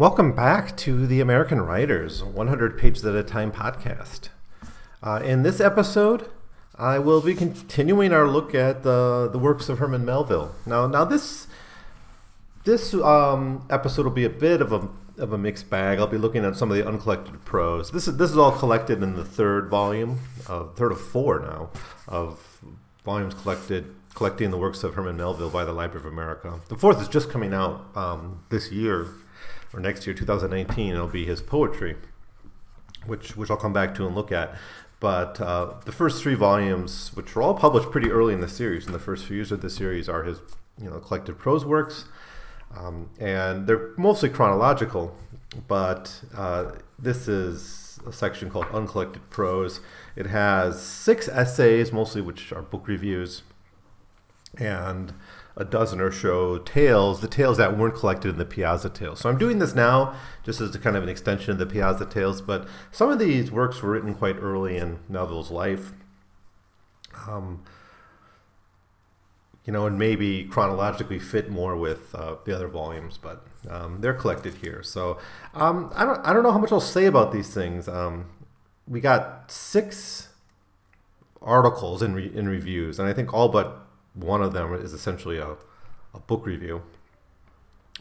Welcome back to the American Writers 100 Pages at a Time podcast. Uh, in this episode, I will be continuing our look at the, the works of Herman Melville. Now, now this this um, episode will be a bit of a of a mixed bag. I'll be looking at some of the uncollected prose. This is this is all collected in the third volume, uh, third of four now, of volumes collected collecting the works of Herman Melville by the Library of America. The fourth is just coming out um, this year or next year, 2019. It'll be his poetry, which which I'll come back to and look at. But uh, the first three volumes, which were all published pretty early in the series, in the first few years of the series, are his you know collected prose works, um, and they're mostly chronological. But uh, this is a section called Uncollected Prose. It has six essays, mostly which are book reviews, and a dozen or so tales, the tales that weren't collected in the Piazza Tales. So I'm doing this now just as a kind of an extension of the Piazza Tales, but some of these works were written quite early in Melville's life. Um, you know, and maybe chronologically fit more with uh, the other volumes, but um, they're collected here. So um, I don't I don't know how much I'll say about these things. Um, we got six articles in re- in reviews, and I think all but one of them is essentially a, a book review.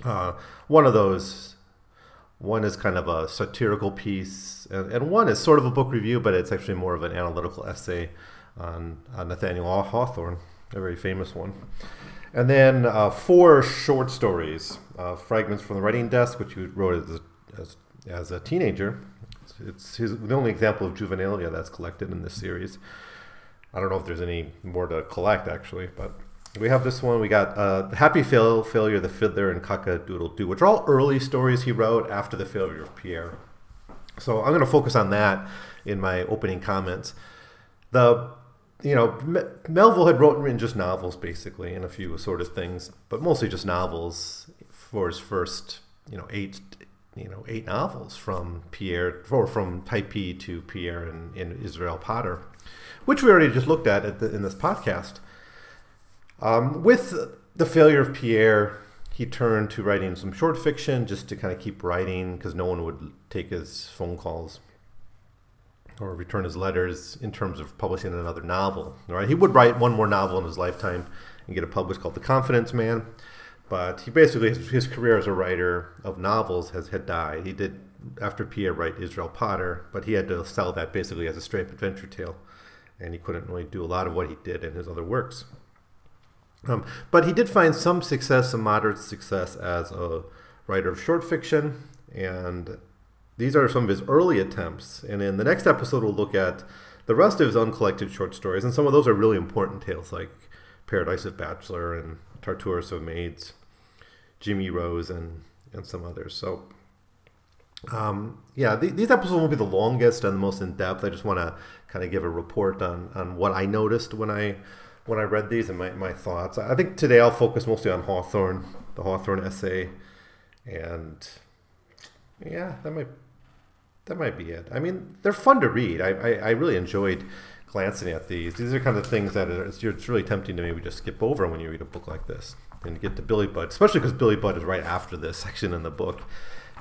Uh, one of those, one is kind of a satirical piece, and, and, one is sort of a book review, but it's actually more of an analytical essay on, on Nathaniel Hawthorne, a very famous one. And then uh, four short stories, uh, fragments from the writing desk, which he wrote as a, as, as a teenager. It's, it's his, the only example of juvenilia that's collected in this series. I don't know if there's any more to collect actually, but we have this one. We got uh, Happy Fail, Failure, The Fiddler, and Cock-a-Doodle-Doo, which are all early stories he wrote after the failure of Pierre. So I'm going to focus on that in my opening comments. The you know, Melville had written just novels basically and a few sort of things, but mostly just novels for his first, you know, eight, you know, eight novels from Pierre or from Typee to Pierre and, and Israel Potter which we already just looked at, the, in this podcast. Um, with the failure of Pierre, he turned to writing some short fiction just to kind of keep writing because no one would take his phone calls or return his letters in terms of publishing another novel. Right? He would write one more novel in his lifetime and get it published called The Confidence Man. But he basically, his, his career as a writer of novels has had died. He did, after Pierre, write Israel Potter, but he had to sell that basically as a straight adventure tale and he couldn't really do a lot of what he did in his other works. Um, but he did find some success, some moderate success as a writer of short fiction, and these are some of his early attempts. And in the next episode, we'll look at the rest of his uncollected short stories, and some of those are really important tales, like Paradise of Bachelor and Tartarus of Maids, Jimmy Rose, and and some others. So um, yeah, th- these episodes won't be the longest and the most in depth. I just want to kind of give a report on, on what I noticed when I when I read these and my, my thoughts. I think today I'll focus mostly on Hawthorne, the Hawthorne essay, and yeah, that might that might be it. I mean, they're fun to read. I, I, I really enjoyed glancing at these. These are kind of things that it's, it's really tempting to maybe just skip over when you read a book like this and get to Billy Budd, especially because Billy Budd is right after this section in the book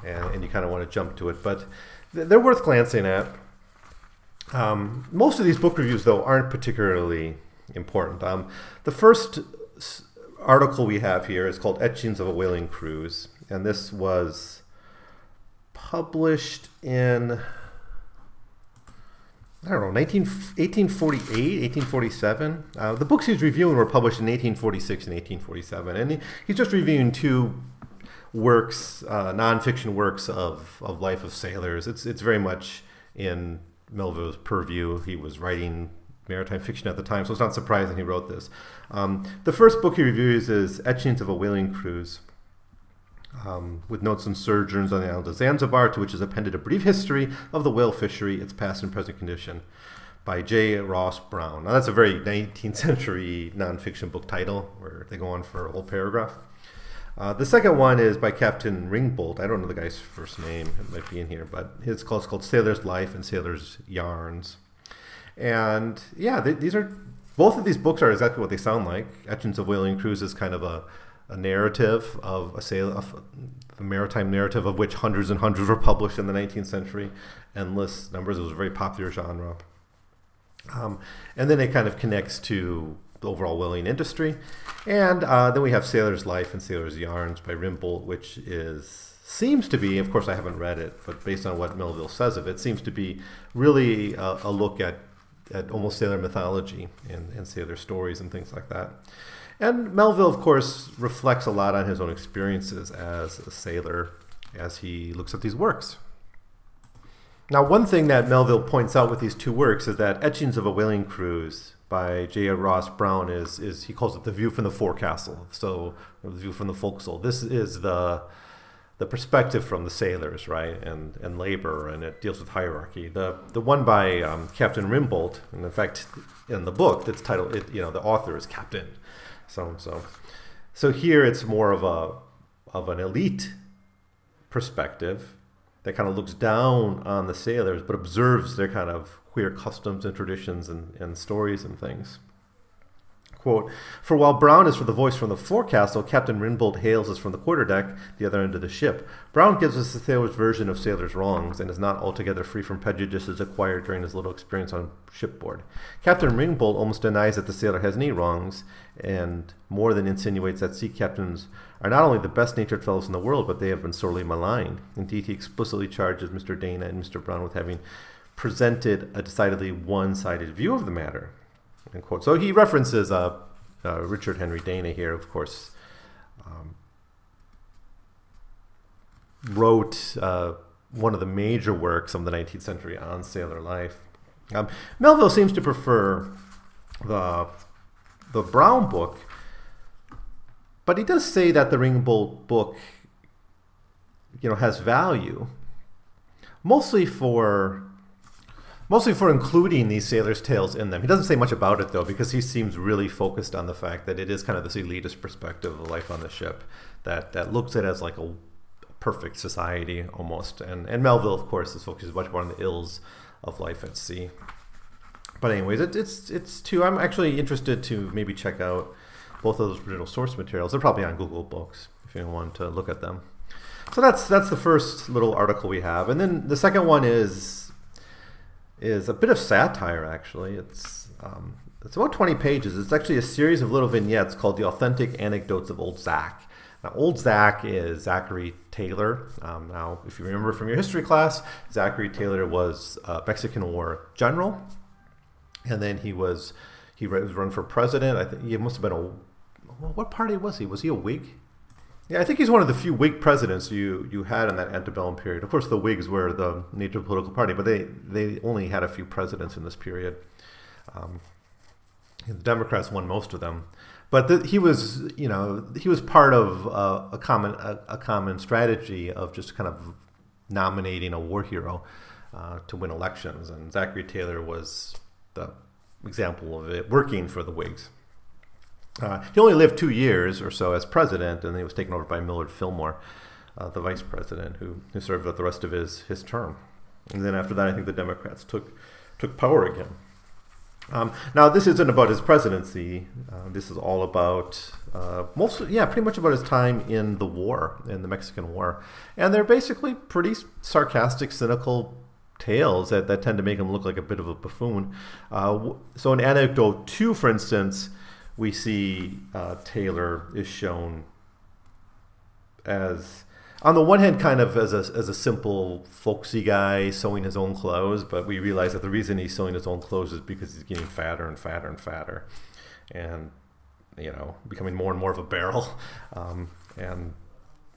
and, and you kind of want to jump to it. But they're worth glancing at. Um, most of these book reviews, though, aren't particularly important. Um, the first article we have here is called Etchings of a Whaling Cruise, and this was published in I don't know, 19, 1848, 1847. Uh, the books he's reviewing were published in 1846 and 1847. And he, he's just reviewing two works, uh, nonfiction works of, of life of sailors. It's it's very much in Melville's purview. He was writing maritime fiction at the time, so it's not surprising he wrote this. Um, the first book he reviews is Etchings of a Whaling Cruise, um, with notes and sojourns on the island of Zanzibar, to which is appended a brief history of the whale fishery, its past and present condition, by J. Ross Browne. Now, that's a very 19th century nonfiction book title, where they go on for a whole paragraph. Uh, the second one is by Captain Ringbolt. I don't know the guy's first name. It might be in here, but his called, it's called Sailor's Life and Sailor's Yarns. And yeah, they, these are both of these books are exactly what they sound like. Etchings of Whaling Cruise is kind of a, a narrative of a sail of the maritime narrative, of which hundreds and hundreds were published in the 19th century, endless numbers. It was a very popular genre. Um, and then it kind of connects to overall whaling industry. And uh, then we have Sailor's Life and Sailor's Yarns by Ringbolt, which is seems to be, of course, I haven't read it, but based on what Melville says of it, seems to be really a, a look at, at almost sailor mythology and, and sailor stories and things like that. And Melville, of course, reflects a lot on his own experiences as a sailor as he looks at these works. Now, one thing that Melville points out with these two works is that Etchings of a Whaling Cruise by J. Ross Browne is, is he calls it the view from the forecastle, so the view from the forecastle. This is the the perspective from the sailors, right, and and labor, and it deals with hierarchy. The the one by um, Captain Ringbolt, and in fact, in the book, that's titled, it, you know, the author is Captain, so so so here it's more of a of an elite perspective that kind of looks down on the sailors, but observes their kind of queer customs and traditions and, and stories and things. Quote, For while Browne is for the voice from the forecastle, Captain Ringbolt hails us from the quarterdeck, the other end of the ship. Browne gives us the sailor's version of sailor's wrongs, and is not altogether free from prejudices acquired during his little experience on shipboard. Captain Ringbolt almost denies that the sailor has any wrongs, and more than insinuates that sea captains are not only the best natured fellows in the world, but they have been sorely maligned. Indeed, he explicitly charges Mr. Dana and Mr. Browne with having presented a decidedly one sided view of the matter. End quote. So he references uh, uh, Richard Henry Dana here, of course, um, wrote uh, one of the major works of the 19th century on sailor life. Um, Melville seems to prefer the the Browne book, but he does say that the Ringbolt book, you know, has value, mostly for mostly for including these sailors' tales in them. He doesn't say much about it though, because he seems really focused on the fact that it is kind of this elitist perspective of life on the ship that that looks at it as like a perfect society almost. And and Melville, of course, is focused much more on the ills of life at sea. But anyways, it, it's it's too. I'm actually interested to maybe check out both of those original source materials. They're probably on Google Books if you want to look at them. So that's that's the first little article we have, and then the second one is is a bit of satire. Actually, it's um, it's about 20 pages. It's actually a series of little vignettes called "The Authentic Anecdotes of Old Zach. Now, Old Zach is Zachary Taylor. Um, now, if you remember from your history class, Zachary Taylor was a Mexican War general, and then he was he was run for president. I think he must have been a what party was he? Was he a Whig? Yeah, I think he's one of the few Whig presidents you, you had in that antebellum period. Of course, the Whigs were the major political party, but they, they only had a few presidents in this period. Um, the Democrats won most of them, but the, he was you know he was part of a common a, a, common strategy of just kind of nominating a war hero uh, to win elections, and Zachary Taylor was the example of it working for the Whigs. Uh, he only lived two years or so as president, and then he was taken over by Millard Fillmore, uh, the vice president, who, who served out the rest of his, his term. And then after that, I think the Democrats took took power again. Um, now, this isn't about his presidency. Uh, this is all about uh, mostly, yeah, pretty much about his time in the war, in the Mexican War, and they're basically pretty sarcastic, cynical tales that, that tend to make him look like a bit of a buffoon. Uh, so, in anecdote two, for instance we see uh, Taylor is shown as, on the one hand, kind of as a, as a simple folksy guy sewing his own clothes, but we realize that the reason he's sewing his own clothes is because he's getting fatter and fatter and fatter, and you know, becoming more and more of a barrel, um, and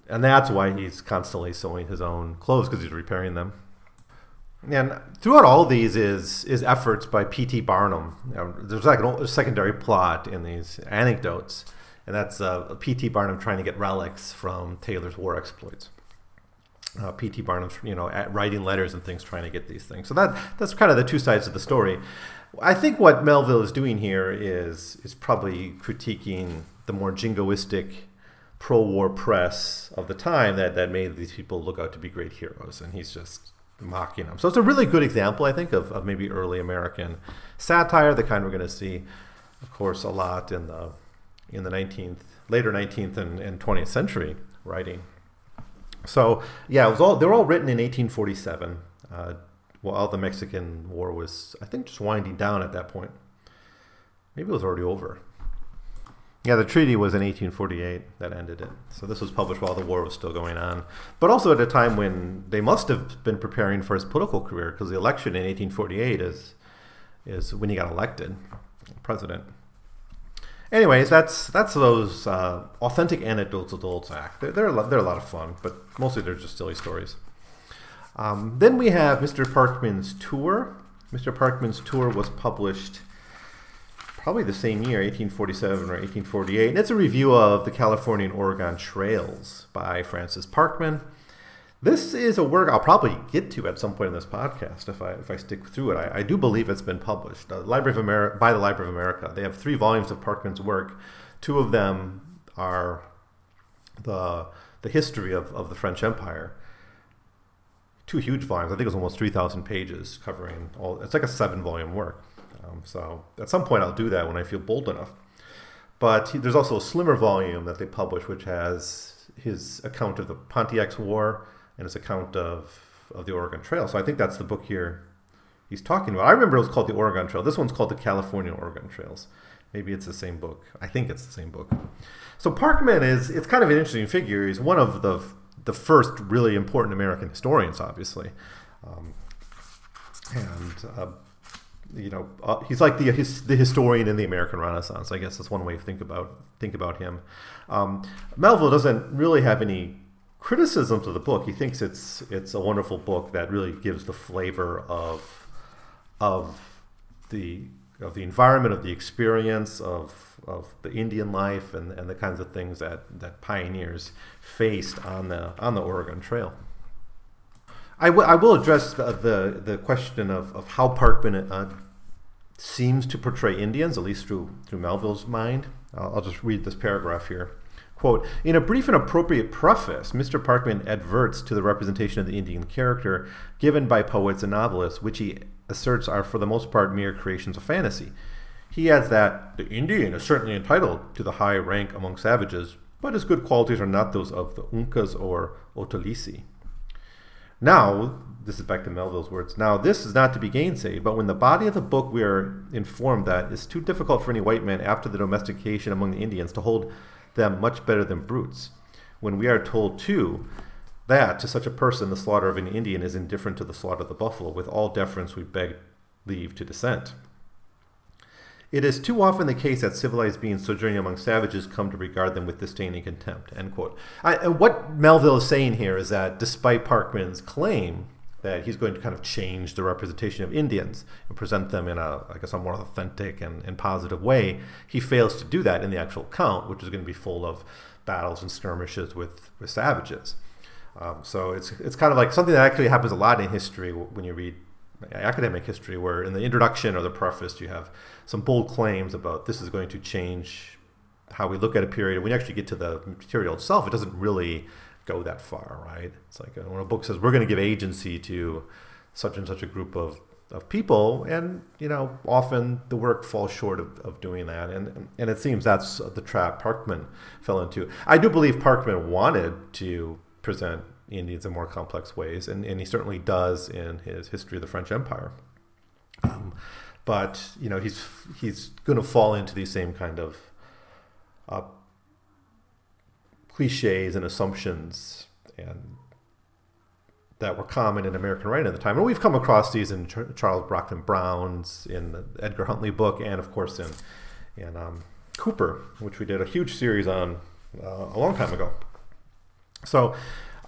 and that's why he's constantly sewing his own clothes because he's repairing them. And throughout all these is is efforts by P.T. Barnum. there's like a secondary plot in these anecdotes, and that's uh, P.T. Barnum trying to get relics from Taylor's war exploits. Uh, P.T. Barnum, you know, writing letters and things, trying to get these things. So that that's kind of the two sides of the story. I think what Melville is doing here is is probably critiquing the more jingoistic pro-war press of the time that, that made these people look out to be great heroes, and he's just mocking them. So it's a really good example, I think, of, of maybe early American satire, the kind we're going to see, of course, a lot in the in the 19th, later 19th and, and 20th century writing. So yeah, it was all they were all written in 1847. Uh, while the Mexican War was, I think, just winding down at that point. Maybe it was already over. Yeah, the treaty was in 1848 that ended it. So this was published while the war was still going on, but also at a time when they must have been preparing for his political career because the election in 1848 is is when he got elected president. Anyways, that's that's those uh, authentic anecdotes of the Old Zach. They're, they're, a lot, they're a lot of fun, but mostly they're just silly stories. Um, then we have Mr. Parkman's Tour. Mr. Parkman's Tour was published probably the same year, 1847 or 1848. And it's a review of the California and Oregon Trails by Francis Parkman. This is a work I'll probably get to at some point in this podcast if I if I stick through it. I, I do believe it's been published. Library of America by the Library of America. They have three volumes of Parkman's work. Two of them are the the history of, of the French Empire. Two huge volumes. I think it was almost three thousand pages covering all. It's like a seven volume work. Um, so at some point I'll do that when I feel bold enough. But he, there's also a slimmer volume that they publish, which has his account of the Pontiac's War and his account of, of the Oregon Trail. So I think that's the book here he's talking about. I remember it was called the Oregon Trail. This one's called the California Oregon Trails. Maybe it's the same book. I think it's the same book. So Parkman is it's kind of an interesting figure. He's one of the the first really important American historians, obviously, um, and uh, you know, uh, he's like the his, the historian in the American Renaissance. I guess that's one way to think about think about him. Um, Melville doesn't really have any criticisms of the book. He thinks it's it's a wonderful book that really gives the flavor of of the of the environment, of the experience, of of the Indian life, and, and the kinds of things that, that pioneers faced on the on the Oregon Trail. I, w- I will address the, the, the question of, of how Parkman uh, seems to portray Indians, at least through, through Melville's mind. I'll, I'll just read this paragraph here. Quote, in a brief and appropriate preface, Mr. Parkman adverts to the representation of the Indian character given by poets and novelists, which he asserts are for the most part mere creations of fantasy. He adds that the Indian is certainly entitled to the high rank among savages, but his good qualities are not those of the Uncas or Outalissi. Now, this is back to Melville's words. Now, this is not to be gainsaid, but when the body of the book we are informed that is too difficult for any white man after the domestication among the Indians to hold them much better than brutes. When we are told, too, that to such a person the slaughter of an Indian is indifferent to the slaughter of the buffalo, with all deference we beg leave to dissent. It is too often the case that civilized beings sojourning among savages come to regard them with disdain and contempt. End quote. I, what Melville is saying here is that despite Parkman's claim that he's going to kind of change the representation of Indians and present them in a, I guess, a more authentic and, and positive way, he fails to do that in the actual account, which is going to be full of battles and skirmishes with, with savages. Um, so it's it's kind of like something that actually happens a lot in history when you read academic history, where in the introduction or the preface you have some bold claims about this is going to change how we look at a period. When you actually get to the material itself, it doesn't really go that far, right? It's like uh, when a book says we're going to give agency to such and such a group of, of people, and you know, often the work falls short of, of doing that, and and it seems that's the trap Parkman fell into. I do believe Parkman wanted to present Indians in more complex ways, and, and he certainly does in his History of the French Empire. Um, but you know, he's he's going to fall into these same kind of uh, cliches and assumptions and that were common in American writing at the time. And we've come across these in Ch- Charles Brockden Brown's, in Edgar Huntly book, and of course in in um, Cooper, which we did a huge series on uh, a long time ago. So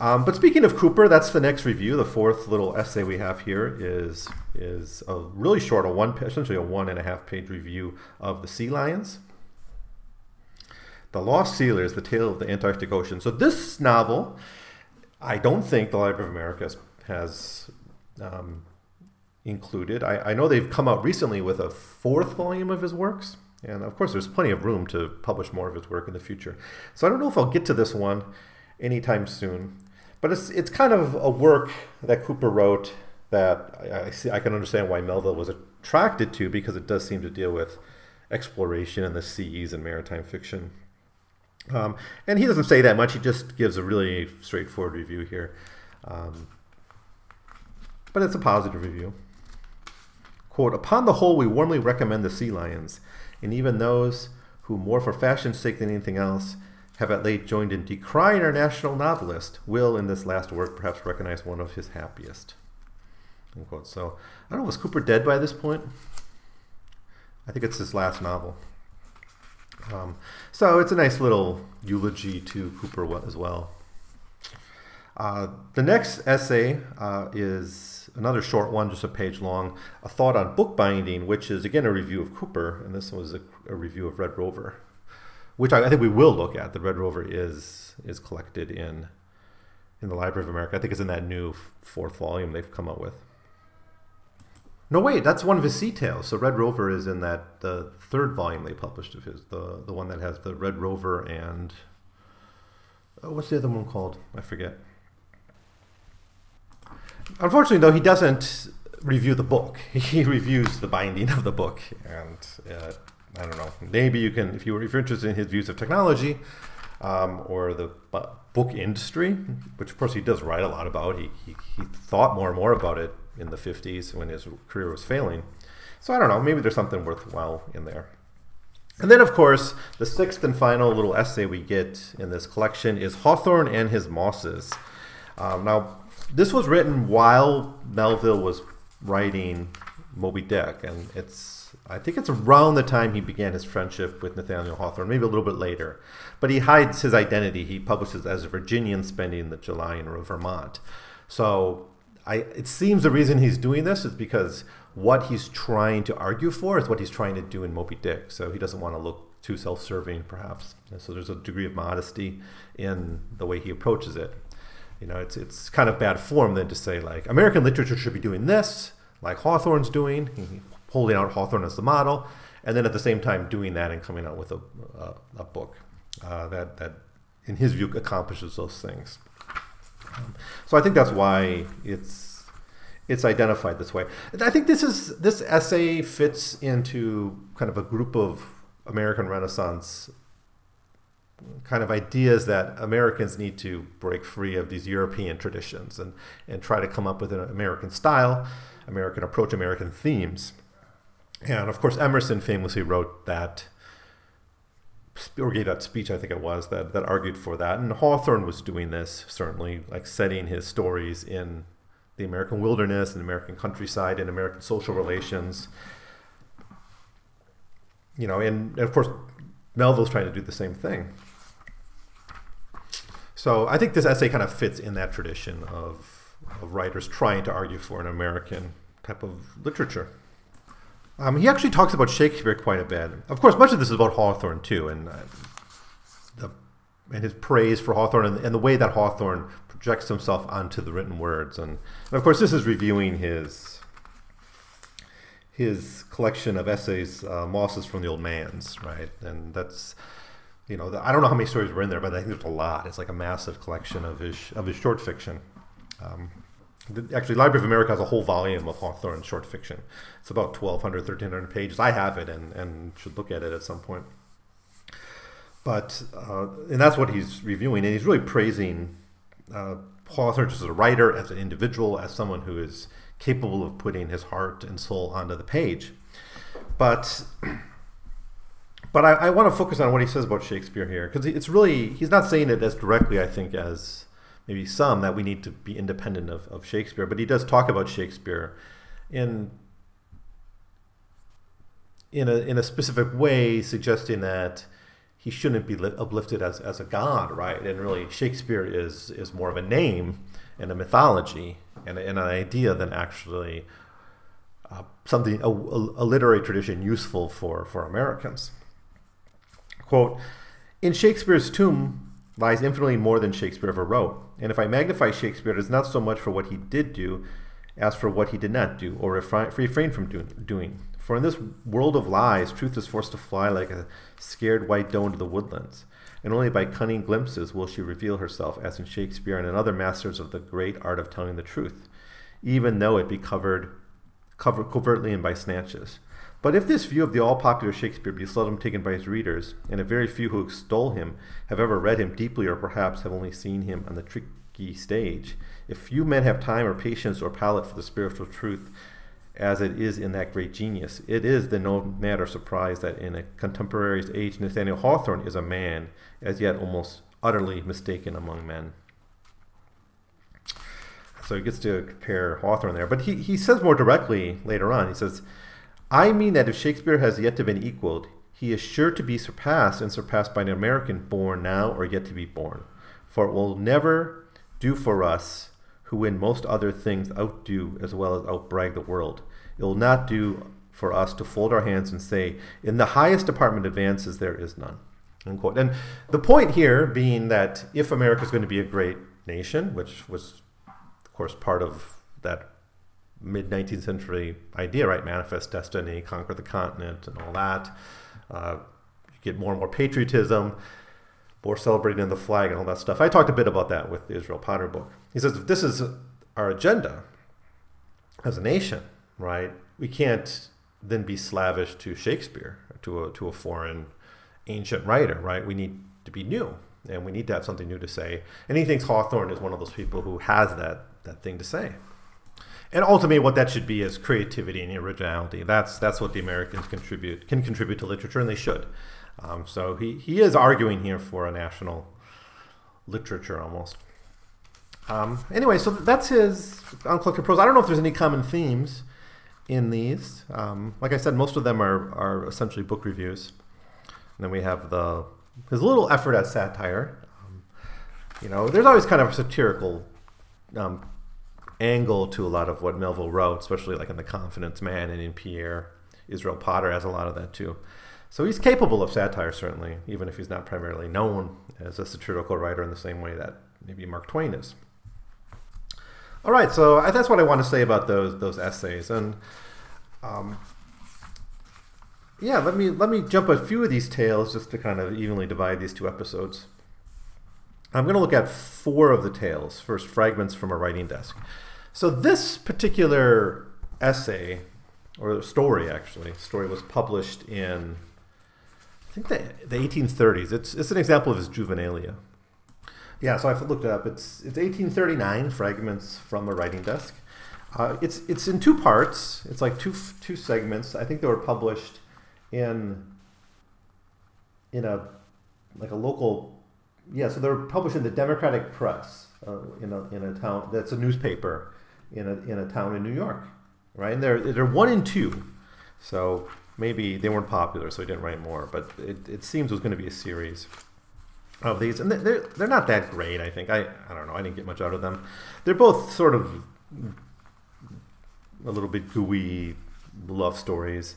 um, but speaking of Cooper, that's the next review. The fourth little essay we have here is is a really short, a one essentially a one and a half page review of the sea lions. The Lost Sealers: The Tale of the Antarctic Ocean. So this novel, I don't think the Library of America has, has um, included. I, I know they've come out recently with a fourth volume of his works. And of course, there's plenty of room to publish more of his work in the future. So I don't know if I'll get to this one anytime soon. But it's it's kind of a work that Cooper wrote that I, I see I can understand why Melville was attracted to because it does seem to deal with exploration and the seas and maritime fiction. Um, and he doesn't say that much. He just gives a really straightforward review here. Um, but it's a positive review. Quote, upon the whole, we warmly recommend the Sea Lions, and even those who, more for fashion's sake than anything else, have at late joined in decrying our national novelist, will, in this last work, perhaps recognize one of his happiest. Unquote. So, I don't know, was Cooper dead by this point? I think it's his last novel. Um, so it's a nice little eulogy to Cooper as well. Uh, the next essay uh, is another short one, just a page long, a thought on bookbinding, which is again a review of Cooper, and this was a, a review of Red Rover, which I, I, think we will look at. The Red Rover is is collected in in the Library of America. I think it's in that new fourth volume they've come out with. No, wait, that's one of his sea tales. So Red Rover is in that the third volume they published of his, the the one that has the Red Rover and oh, what's the other one called? I forget. Unfortunately, though, he doesn't review the book. He reviews the binding of the book, and uh, I don't know. Maybe you can, if you if you're interested in his views of technology um, or the book industry, which of course he does write a lot about. He, he he thought more and more about it in the 50s when his career was failing. So I don't know, maybe there's something worthwhile in there. And then, of course, the sixth and final little essay we get in this collection is Hawthorne and His Mosses. Um, now, this was written while Melville was writing Moby Dick, and it's I think it's around the time he began his friendship with Nathaniel Hawthorne, maybe a little bit later. But he hides his identity. He publishes as a Virginian spending the July in Vermont. So I, it seems the reason he's doing this is because what he's trying to argue for is what he's trying to do in Moby Dick. So he doesn't want to look too self-serving, perhaps. And so there's a degree of modesty in the way he approaches it. You know, it's it's kind of bad form then to say like American literature should be doing this, like Hawthorne's doing, holding out Hawthorne as the model, and then at the same time doing that and coming out with a, a, a book uh, that that, in his view, accomplishes those things. Um, so I think that's why it's it's identified this way. I think this is this essay fits into kind of a group of American Renaissance kind of ideas that Americans need to break free of these European traditions and, and try to come up with an American style, American approach, American themes. And of course, Emerson famously wrote that or gave that speech, I think it was, that, that argued for that. And Hawthorne was doing this, certainly, like setting his stories in the American wilderness and American countryside and American social relations. You know, and, of course, Melville's trying to do the same thing. So I think this essay kind of fits in that tradition of, of writers trying to argue for an American type of literature. Um, he actually talks about Shakespeare quite a bit. Of course, much of this is about Hawthorne too, and uh, the and his praise for Hawthorne and, and, the way that Hawthorne projects himself onto the written words. And, and, of course, this is reviewing his his collection of essays, uh, Mosses from the Old Manse, right? And that's you know, the, I don't know how many stories were in there, but I think there's a lot. It's like a massive collection of his of his short fiction. Um, Actually, Library of America has a whole volume of Hawthorne short fiction. It's about 1,200, 1,300 pages. I have it and, and should look at it at some point. But, uh, and that's what he's reviewing. And he's really praising uh, Hawthorne just as a writer, as an individual, as someone who is capable of putting his heart and soul onto the page. But, but I, I want to focus on what he says about Shakespeare here, because it's really, he's not saying it as directly, I think, as maybe some that we need to be independent of, of Shakespeare, but he does talk about Shakespeare in in a in a specific way, suggesting that he shouldn't be uplifted as, as a god, right? And really, Shakespeare is is more of a name and a mythology and, and an idea than actually uh, something a, a literary tradition useful for for Americans. Quote: In Shakespeare's tomb lies infinitely more than Shakespeare ever wrote. And if I magnify Shakespeare, it is not so much for what he did do as for what he did not do or refrain from do, doing. For in this world of lies, truth is forced to fly like a scared white doe into the woodlands. And only by cunning glimpses will she reveal herself, as in Shakespeare and in other masters of the great art of telling the truth, even though it be covered, covered covertly and by snatches. But if this view of the all popular Shakespeare be seldom taken by his readers, and a very few who extol him have ever read him deeply or perhaps have only seen him on the tricky stage, if few men have time or patience or palate for the spiritual truth as it is in that great genius, it is then no matter surprise that in a contemporary's age Nathaniel Hawthorne is a man, as yet almost utterly mistaken among men. So he gets to compare Hawthorne there. But he, he says more directly later on, he says, I mean that if Shakespeare has yet to been equaled, he is sure to be surpassed and surpassed by an American born now or yet to be born. For it will never do for us, who in most other things outdo as well as outbrag the world. It will not do for us to fold our hands and say, in the highest department advances there is none. Unquote. And the point here being that if America is going to be a great nation, which was, of course, part of that mid 19th century idea, right? Manifest destiny, conquer the continent, and all that. Uh, you get more and more patriotism, more celebrating the flag, and all that stuff. I talked a bit about that with the Israel Potter book. He says if this is our agenda as a nation, right? We can't then be slavish to Shakespeare, to a, to a foreign ancient writer, right? We need to be new and we need to have something new to say. And he thinks Hawthorne is one of those people who has that, that thing to say and ultimately what that should be is creativity and originality. That's that's what the americans contribute can contribute to literature and they should. Um, so he, he is arguing here for a national literature almost. Um, anyway so that's his uncollected prose. I don't know if there's any common themes in these. Um, like i said most of them are, are essentially book reviews. And then we have the his little effort at satire. Um, you know there's always kind of a satirical um, angle to a lot of what Melville wrote, especially like in The Confidence Man and in Pierre. Israel Potter has a lot of that too. So he's capable of satire, certainly, even if he's not primarily known as a satirical writer in the same way that maybe Mark Twain is. All right, so that's what I want to say about those those essays, and um, yeah, let me let me jump a few of these tales just to kind of evenly divide these two episodes. I'm going to look at four of the tales. First, fragments from a writing desk. So this particular essay, or story actually, story was published in, I think the, the 1830s. It's, it's an example of his juvenilia. Yeah, so I've looked it up. It's it's 1839. Fragments from a writing desk. Uh, it's it's in two parts. It's like two two segments. I think they were published in in a like a local yeah. So they're published in the Democratic Press uh, in a in a town that's a newspaper in a, in a town in New York, right? And they're they're one in two, so maybe they weren't popular, so he didn't write more. But it, it seems it was going to be a series of these, and they're they're not that great. I think I I don't know. I didn't get much out of them. They're both sort of a little bit gooey love stories.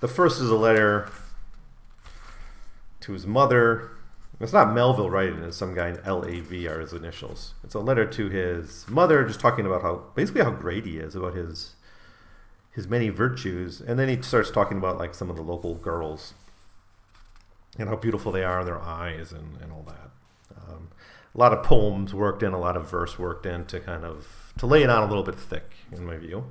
The first is a letter to his mother it's not Melville writing it. It's some guy in L.A.V. are his initials. It's a letter to his mother, just talking about how basically how great he is, about his his many virtues, and then he starts talking about like some of the local girls and how beautiful they are in their eyes and, and all that. Um, a lot of poems worked in, a lot of verse worked in to kind of to lay it on a little bit thick, in my view.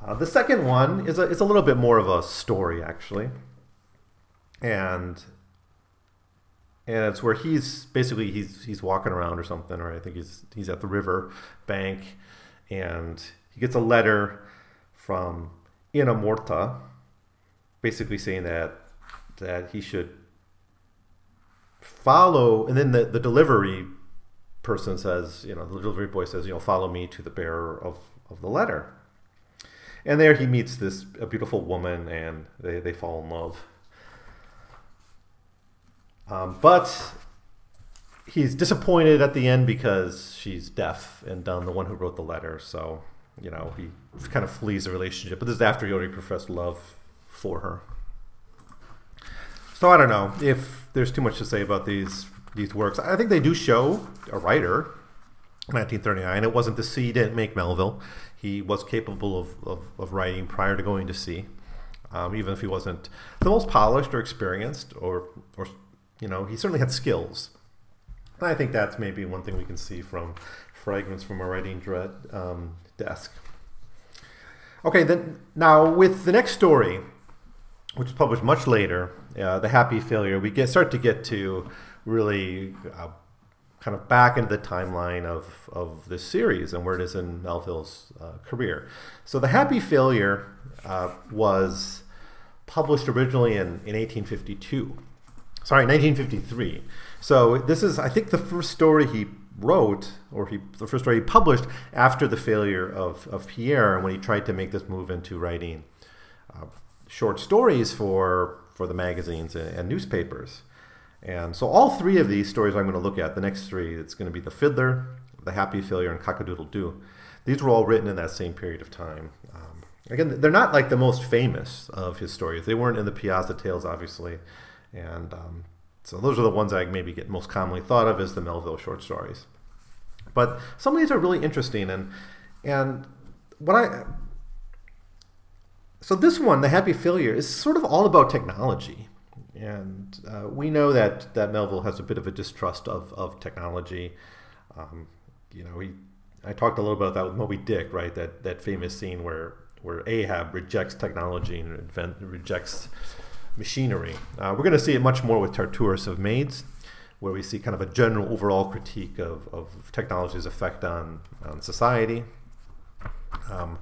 Uh, the second one is a, is a little bit more of a story, actually. And and it's where he's basically he's he's walking around or something, or I think he's he's at the river bank, and he gets a letter from Inamorata, basically saying that that he should follow, and then the, the delivery person says, you know, the delivery boy says, you know, follow me to the bearer of, of the letter. And there he meets this a beautiful woman, and they, they fall in love. Um, but he's disappointed at the end because she's deaf and dumb, the one who wrote the letter. So, you know, he kind of flees the relationship. But this is after he already professed love for her. So I don't know if there's too much to say about these these works. I think they do show a writer. 1939. It wasn't the sea didn't make Melville. He was capable of, of, of writing prior to going to sea, um, even if he wasn't the most polished or experienced or or you know, he certainly had skills. And I think that's maybe one thing we can see from fragments from a writing dread, um, desk. Okay, then now with the next story, which was published much later, uh, The Happy Failure, we get start to get to really uh, kind of back into the timeline of, of this series and where it is in Melville's uh, career. So The Happy Failure uh, was published originally in, in 1852. Sorry, 1953. So this is, I think, the first story he wrote, or he, the first story he published after the failure of, of Pierre, when he tried to make this move into writing uh, short stories for for the magazines and, and, newspapers. And so all three of these stories I'm going to look at, the next three, it's going to be The Fiddler, The Happy Failure, and Cock-a-Doodle-Doo. These were all written in that same period of time. Um, again, they're not like the most famous of his stories. They weren't in the Piazza Tales, obviously. And um, so those are the ones I maybe get most commonly thought of as the Melville short stories. But some of these are really interesting. And, and what I so this one, the Happy Failure, is sort of all about technology, and uh, we know that that Melville has a bit of a distrust of of technology. Um, you know, he I talked a little about that with Moby Dick, right? That that famous scene where where Ahab rejects technology and invent, rejects machinery. Uh, we're going to see it much more with Tartarus of Maids, where we see kind of a general overall critique of, of technology's effect on, on society. Um,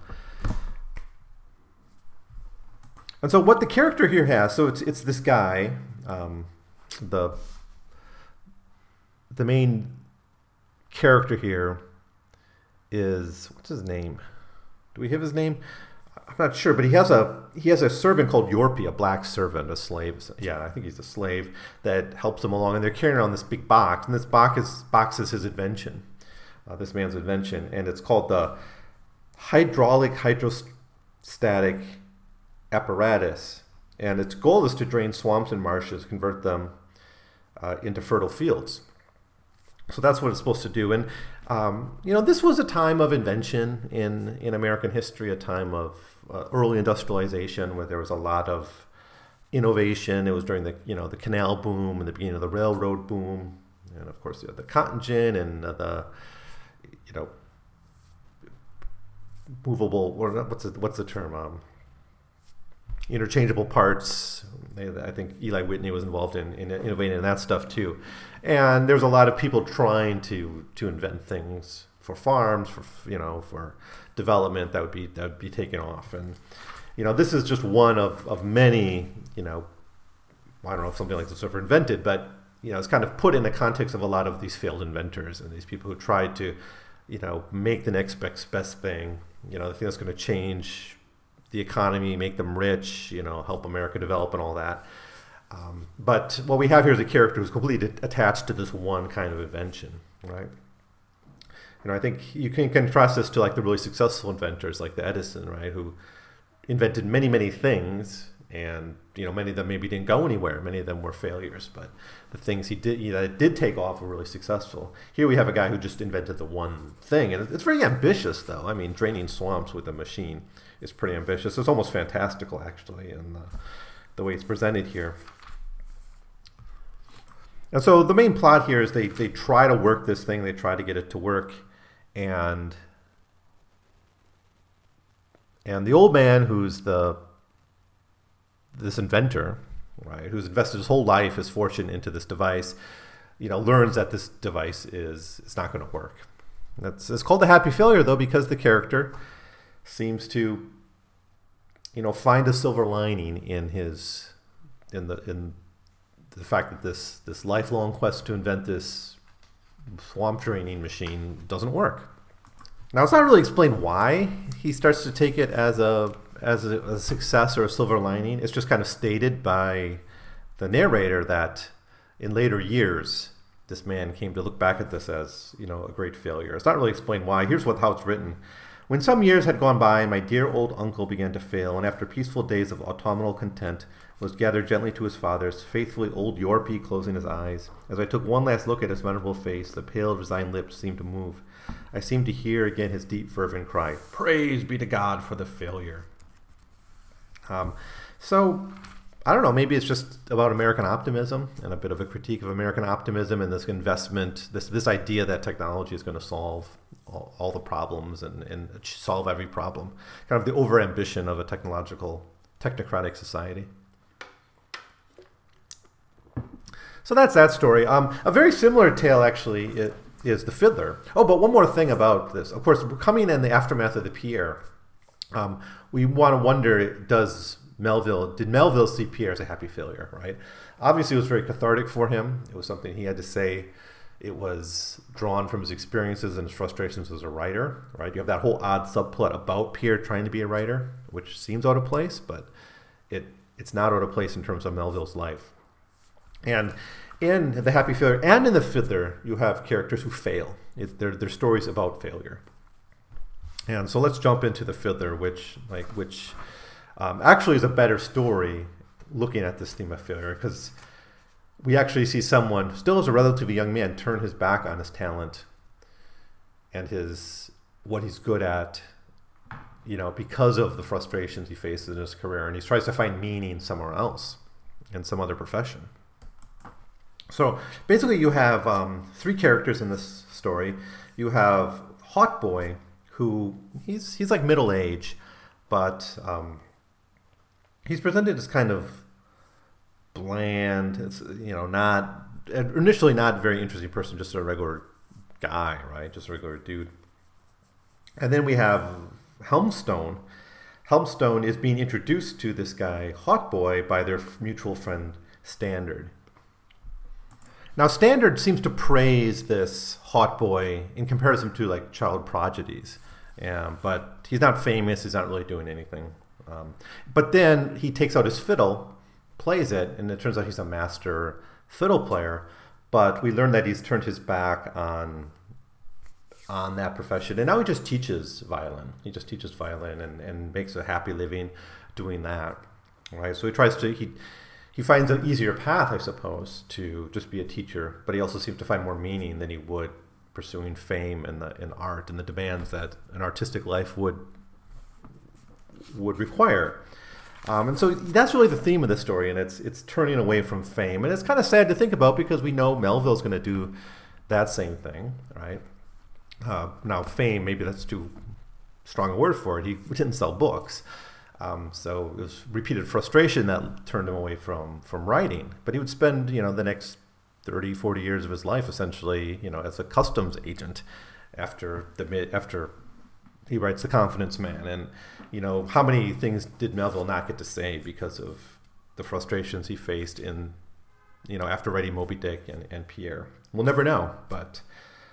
And so what the character here has, so it's it's this guy, um, the the main character here is what's his name? Do we have his name? I'm not sure, but he has a he has a servant called Yorpy, a black servant, a slave. Yeah, I think he's a slave that helps him along, and they're carrying around this big box, and this box is box is his invention, uh, this man's invention, and it's called the hydraulic hydrostatic apparatus, and its goal is to drain swamps and marshes, convert them uh, into fertile fields. So that's what it's supposed to do. And um, you know, this was a time of invention in in American history, a time of uh, early industrialization where there was a lot of innovation. It was during the you know the canal boom and the beginning of the railroad boom, and of course you know, the cotton gin and uh, the you know movable what's the, what's the term um, interchangeable parts. I think Eli Whitney was involved in, in innovating in that stuff too. And there's a lot of people trying to to invent things for farms, for you know, for development that would be that would be taken off. And you know, this is just one of, of many, you know, I don't know if something like this was ever invented, but you know, it's kind of put in the context of a lot of these failed inventors and these people who tried to, you know, make the next best thing, you know, the thing that's going to change the economy, make them rich, you know, help America develop and all that. Um, but what we have here is a character who's completely attached to this one kind of invention, right? You know, I think you can contrast this to like the really successful inventors like the Edison, right, who invented many, many things, and you know, many of them maybe didn't go anywhere. Many of them were failures, but the things he did you know, that did take off were really successful. Here we have a guy who just invented the one thing, and it's very ambitious, though. I mean, draining swamps with a machine is pretty ambitious. It's almost fantastical, actually, in the, the way it's presented here. And so the main plot here is they, they try to work this thing, they try to get it to work, and and the old man who's the this inventor, right, who's invested his whole life, his fortune into this device, you know, learns that this device is it's not going to work. That's it's called the happy failure though because the character seems to you know find a silver lining in his in the in the fact that this this lifelong quest to invent this swamp draining machine doesn't work. Now it's not really explained why he starts to take it as a as a, a success or a silver lining. It's just kind of stated by the narrator that in later years this man came to look back at this as you know a great failure. It's not really explained why. Here's what how it's written. When some years had gone by, my dear old uncle began to fail, and after peaceful days of autumnal content, was gathered gently to his father's, faithfully old Yorpy closing his eyes. As I took one last look at his venerable face, the pale, resigned lips seemed to move. I seemed to hear again his deep, fervent cry, Praise be to God for the failure. Um, so I don't know, maybe it's just about American optimism and a bit of a critique of American optimism and this investment, this this idea that technology is going to solve all, all, the problems and, and solve every problem. Kind of the overambition of a technological, technocratic society. So that's that story. Um, a very similar tale, actually, is the fiddler. Oh, but one more thing about this. Of course, we're coming in the aftermath of the Pierre. Um, we want to wonder: Does Melville did Melville see Pierre as a happy failure? Right. Obviously, it was very cathartic for him. It was something he had to say. It was drawn from his experiences and his frustrations as a writer. Right. You have that whole odd subplot about Pierre trying to be a writer, which seems out of place, but it it's not out of place in terms of Melville's life. And in the Happy Failure and in the Fiddler, you have characters who fail. It, they're, they're stories about failure. And so let's jump into the Fiddler, which like which um, actually is a better story looking at this theme of failure because we actually see someone still as a relatively young man turn his back on his talent and his what he's good at you know because of the frustrations he faces in his career and he tries to find meaning somewhere else in some other profession so basically, you have um, three characters in this story. You have Hautboy, who he's he's like middle age, but um, he's presented as kind of bland. It's you know not initially not a very interesting person, just a regular guy, right? Just a regular dude. And then we have Helmstone. Helmstone is being introduced to this guy, Hautboy, by their mutual friend Standard. Now, Standard seems to praise this Hautboy in comparison to like child prodigies, um, but he's not famous. He's not really doing anything. Um, but then he takes out his fiddle, plays it, and it turns out he's a master fiddle player. But we learn that he's turned his back on on that profession, and now he just teaches violin. He just teaches violin and, and makes a happy living doing that. Right. So he tries to he he finds an easier path, I suppose, to just be a teacher, but he also seems to find more meaning than he would pursuing fame and the in art and the demands that an artistic life would would require. Um, and so that's really the theme of the story, and it's it's turning away from fame, and it's kind of sad to think about because we know Melville's going to do that same thing, right? Uh, now, fame, maybe that's too strong a word for it. He didn't sell books, um, so it was repeated frustration that turned him away from from writing. But he would spend, you know, the next 30, 40 years of his life essentially, you know, as a customs agent after the after he writes The Confidence Man. And, you know, how many things did Melville not get to say because of the frustrations he faced in, you know, after writing Moby Dick and, and Pierre? We'll never know, but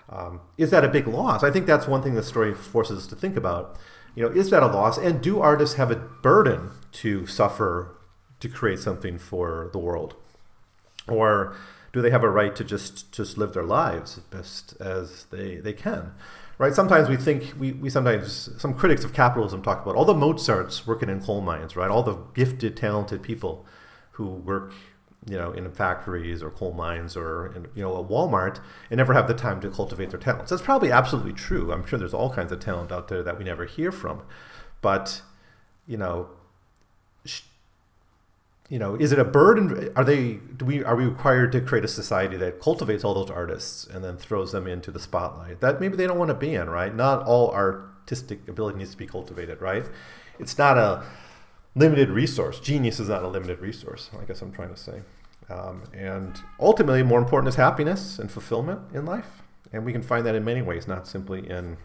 um, is that a big loss? I think that's one thing the story forces us to think about you know, is that a loss? And do artists have a burden to suffer to create something for the world? Or do they have a right to just just live their lives as best as they, they can? Right? Sometimes we think we, we sometimes some critics of capitalism talk about all the Mozarts working in coal mines, right? All the gifted, talented people who work you know, in factories or coal mines or in, you know, a Walmart and never have the time to cultivate their talents. That's probably absolutely true. I'm sure there's all kinds of talent out there that we never hear from, but you know, sh- you know, is it a burden? Are they? Do we? Are we required to create a society that cultivates all those artists and then throws them into the spotlight that maybe they don't want to be in? Right? Not all artistic ability needs to be cultivated. Right? It's not a limited resource. Genius is not a limited resource, I guess I'm trying to say. Um, and ultimately, more important is happiness and fulfillment in life. And we can find that in many ways, not simply in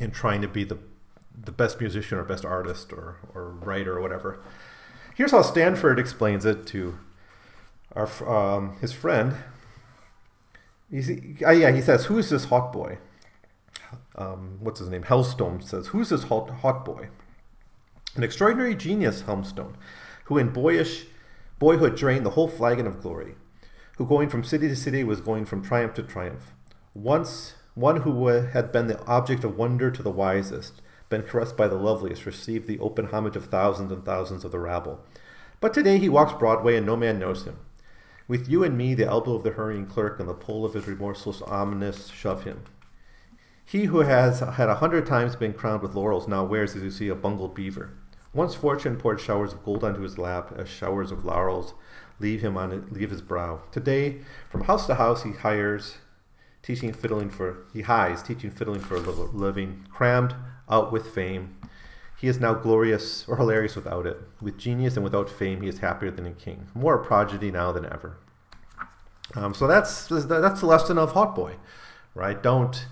in trying to be the the best musician or best artist or, or writer or whatever. Here's how Stanford explains it to our um, his friend. He's, uh, yeah, he says, "Who's this Hautboy?" Um, what's his name? Helmstone says, "Who's this hot Hautboy?" An extraordinary genius, Helmstone, who in boyish boyhood drained the whole flagon of glory, who going from city to city was going from triumph to triumph. Once one who had been the object of wonder to the wisest, been caressed by the loveliest, received the open homage of thousands and thousands of the rabble. But today he walks Broadway and no man knows him. With you and me, the elbow of the hurrying clerk and the pull of his remorseless ominous shove him. He who has had a hundred times been crowned with laurels now wears, as you see, a bungled beaver. Once fortune poured showers of gold onto his lap, as showers of laurels leave him on leave his brow. Today, from house to house, he hires, teaching fiddling for he hies, teaching fiddling for a living, crammed out with fame. He is now glorious or hilarious without it. With genius and without fame, he is happier than a king, more a prodigy now than ever. Um, so that's that's the lesson of Hautboy, right? Don't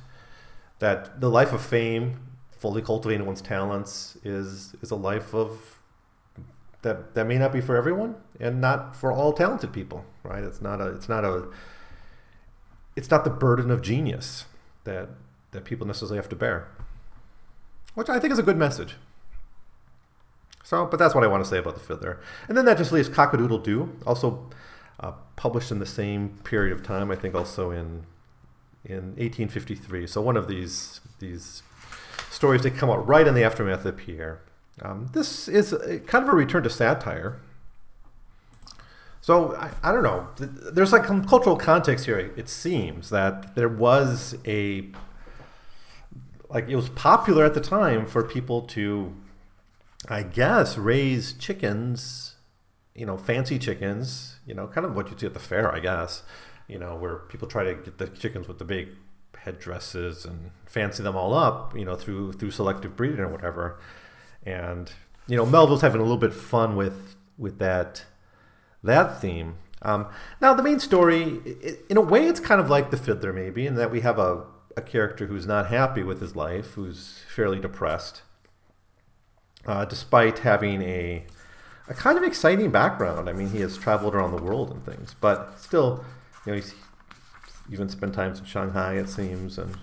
that the life of fame, fully cultivating one's talents, is is a life of that that may not be for everyone and not for all talented people, right? It's not a it's not a it's not the burden of genius that that people necessarily have to bear, which I think is a good message. So, but that's what I want to say about the fiddler. And then that just leaves Cockadoodle Doo, also uh, published in the same period of time. I think also in in 1853. So one of these these stories that come out right in the aftermath of Pierre. Um, this is a, kind of a return to satire. So I, I, don't know. There's like some cultural context here. It seems that there was a like it was popular at the time for people to, I guess, raise chickens. You know, fancy chickens you know, kind of what you see at the fair, I guess, you know, where people try to get the chickens with the big headdresses and fancy them all up, you know, through through selective breeding or whatever. And you know, Melville's having a little bit fun with with that that theme. Um, now, the main story, in a way, it's kind of like the Fiddler, maybe, in that we have a, a character who's not happy with his life, who's fairly depressed, uh, despite having a a kind of exciting background. I mean, he has traveled around the world and things, but still, you know, he's even spent times in Shanghai, it seems, and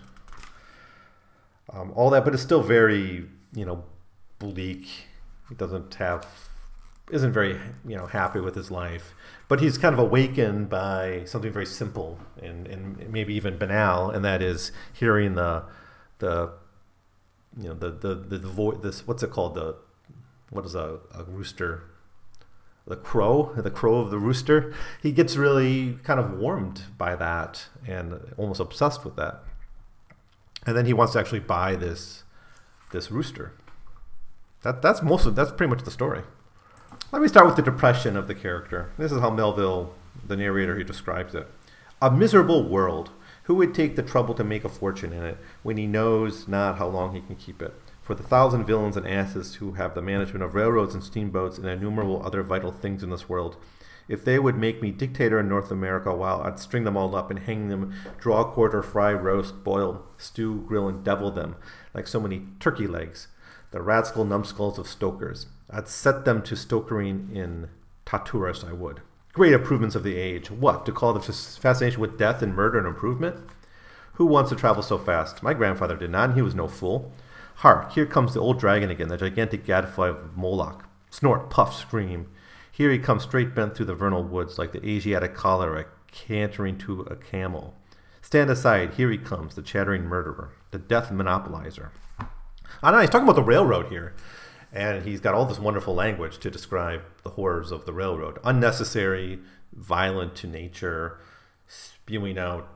um, all that. But it's still very, you know, bleak. He doesn't have, isn't very, you know, happy with his life. But he's kind of awakened by something very simple and, and maybe even banal, and that is hearing the, the, you know, the the the, the vo- this what's it called the what is a, a rooster the crow, the crow of the rooster, he gets really kind of warmed by that and almost obsessed with that. And then he wants to actually buy this this rooster. That that's most of that's pretty much the story. Let me start with the depression of the character. This is how Melville, the narrator, he describes it. A miserable world. Who would take the trouble to make a fortune in it when he knows not how long he can keep it? For the thousand villains and asses who have the management of railroads and steamboats and innumerable other vital things in this world. If they would make me dictator in North America, while I'd string them all up and hang them, draw, quarter, fry, roast, boil, stew, grill, and devil them like so many turkey legs, the rascal numbskulls of stokers, I'd set them to stokering in Tartarus, I would. Great improvements of the age. What, to call the fascination with death and murder an improvement? Who wants to travel so fast? My grandfather did not, and he was no fool. Hark, here comes the old dragon again, the gigantic gadfly of Moloch. Snort, puff, scream. Here he comes straight bent through the vernal woods like the Asiatic cholera cantering to a camel. Stand aside, here he comes, the chattering murderer, the death monopolizer. I know, he's talking about the railroad here. And he's got all this wonderful language to describe the horrors of the railroad. Unnecessary, violent to nature, spewing out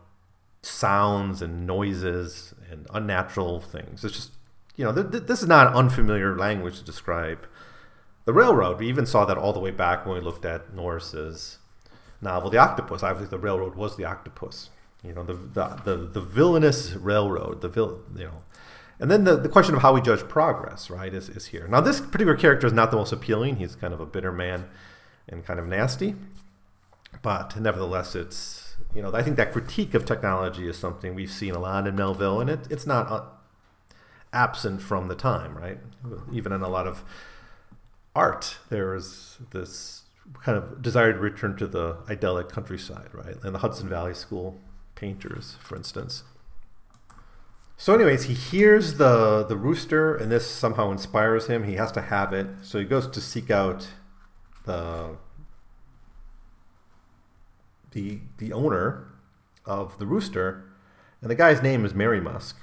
sounds and noises and unnatural things. It's just you know, th- th- this is not unfamiliar language to describe the railroad. We even saw that all the way back when we looked at Norris's novel, The Octopus. Obviously, the railroad was the octopus. You know, the the the, the villainous railroad, the vil- you know. And then the, the question of how we judge progress, right, is, is here. Now, this particular character is not the most appealing. He's kind of a bitter man and kind of nasty. But nevertheless, it's, you know, I think that critique of technology is something we've seen a lot in Melville, and it, it's not uh, absent from the time, right? Even in a lot of art, there is this kind of desire to return to the idyllic countryside, right? And the Hudson Valley School painters, for instance. So, anyways, he hears the the rooster, and this somehow inspires him. He has to have it, so he goes to seek out the the the owner of the rooster, and the guy's name is Merrymusk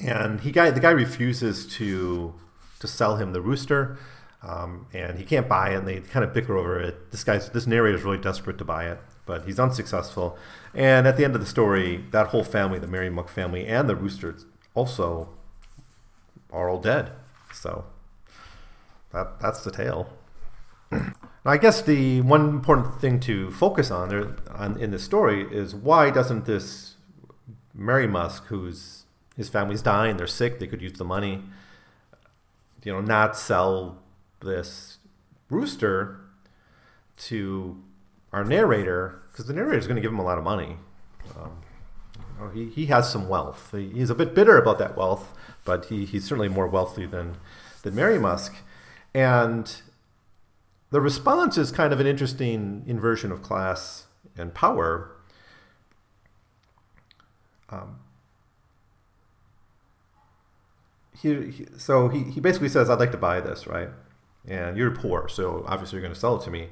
and he guy the guy refuses to to sell him the rooster, um, and he can't buy it. And they kind of bicker over it. This guy's this narrator is really desperate to buy it, but he's unsuccessful. And at the end of the story, that whole family, the Merrymusk family, and the rooster, also are all dead. So that that's the tale. Now, I guess the one important thing to focus on there on, in this story is why doesn't this Merrymusk, who's his family's dying, they're sick, they could use the money. You know, not sell this rooster to our narrator, because the narrator is going to give him a lot of money. Um, you know, he, he has some wealth. He, he's a bit bitter about that wealth, but he, he's certainly more wealthy than, than Merrymusk. And the response is kind of an interesting inversion of class and power. Um, he, he, so he, he basically says, I'd like to buy this, right? And you're poor, so obviously you're going to sell it to me.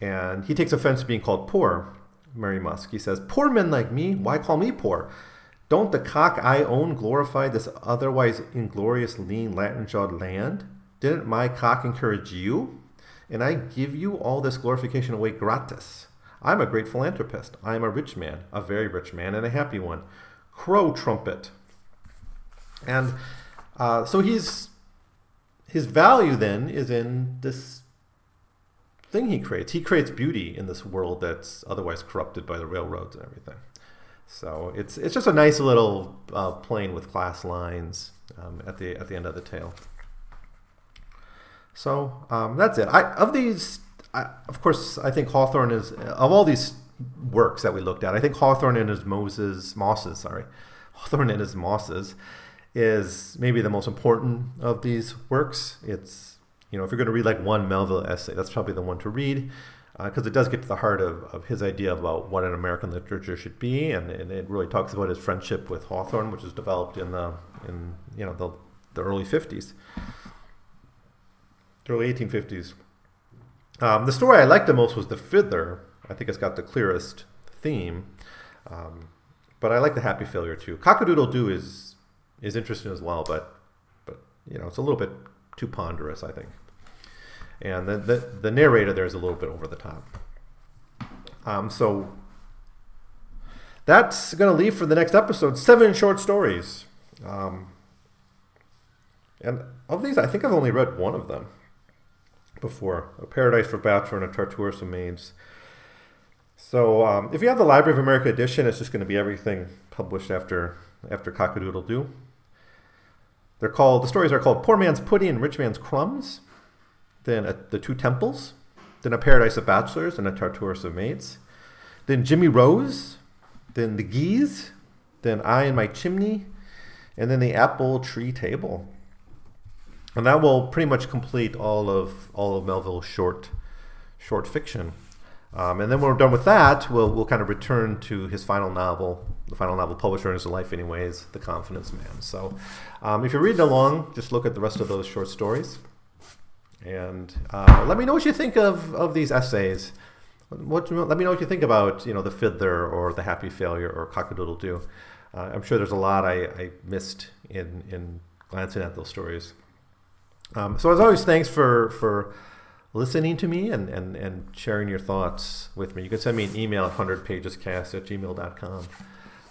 And he takes offense to being called poor, Merrymusk. He says, Poor men like me, why call me poor? Don't the cock I own glorify this otherwise inglorious, lean, Latin jawed land? Didn't my cock encourage you? And I give you all this glorification away gratis. I'm a great philanthropist. I am a rich man, a very rich man, and a happy one. Crow trumpet. And uh, so he's his value then is in this thing he creates. He creates beauty in this world that's otherwise corrupted by the railroads and everything. So it's it's just a nice little uh, playing with class lines um, at the at the end of the tale. So um, that's it. I of these, I, of course, I think Hawthorne is of all these works that we looked at. I think Hawthorne and his Moses Mosses, sorry, Hawthorne and his Mosses is maybe the most important of these works. It's you know, if you're going to read like one Melville essay, that's probably the one to read because uh, it does get to the heart of, of his idea about what an American literature should be, and, and it really talks about his friendship with Hawthorne, which was developed in the in you know the, the early 50s, the early 1850s. Um, the story I liked the most was the Fiddler. I think it's got the clearest theme, um, but I like the Happy Failure too. Cockadoodle Doo is is interesting as well, but but you know it's a little bit too ponderous, I think. And the, the, the narrator there is a little bit over the top. Um, so that's going to leave for the next episode seven short stories. Um, and of these, I think I've only read one of them before A Paradise for Bachelor and a Tartarus of Maids. So um, if you have the Library of America edition, it's just going to be everything published after after Cockadoodle Doo. They're called the stories are called Poor Man's Pudding and Rich Man's Crumbs, then a, The Two Temples, then A Paradise of Bachelors and a Tartarus of Maids, then Jimmy Rose, then The Geese, then I and My Chimney, and then The Apple Tree Table. And that will pretty much complete all of all of Melville's short short fiction. Um, and then when we're done with that, we'll, we'll kind of return to his final novel, the final novel published in his life, anyways, The Confidence Man. So um, if you're reading along, just look at the rest of those short stories. And uh, let me know what you think of, of these essays. What, let me know what you think about you know the fiddler or the happy failure or cockadoodle doo. Uh, I'm sure there's a lot I, I missed in in glancing at those stories. Um, so as always, thanks for for listening to me and, and, and sharing your thoughts with me. You can send me an email at 100pagescast at gmail.com.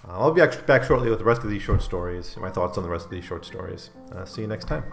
Uh, I'll be back shortly with the rest of these short stories, my thoughts on the rest of these short stories. Uh, see you next time.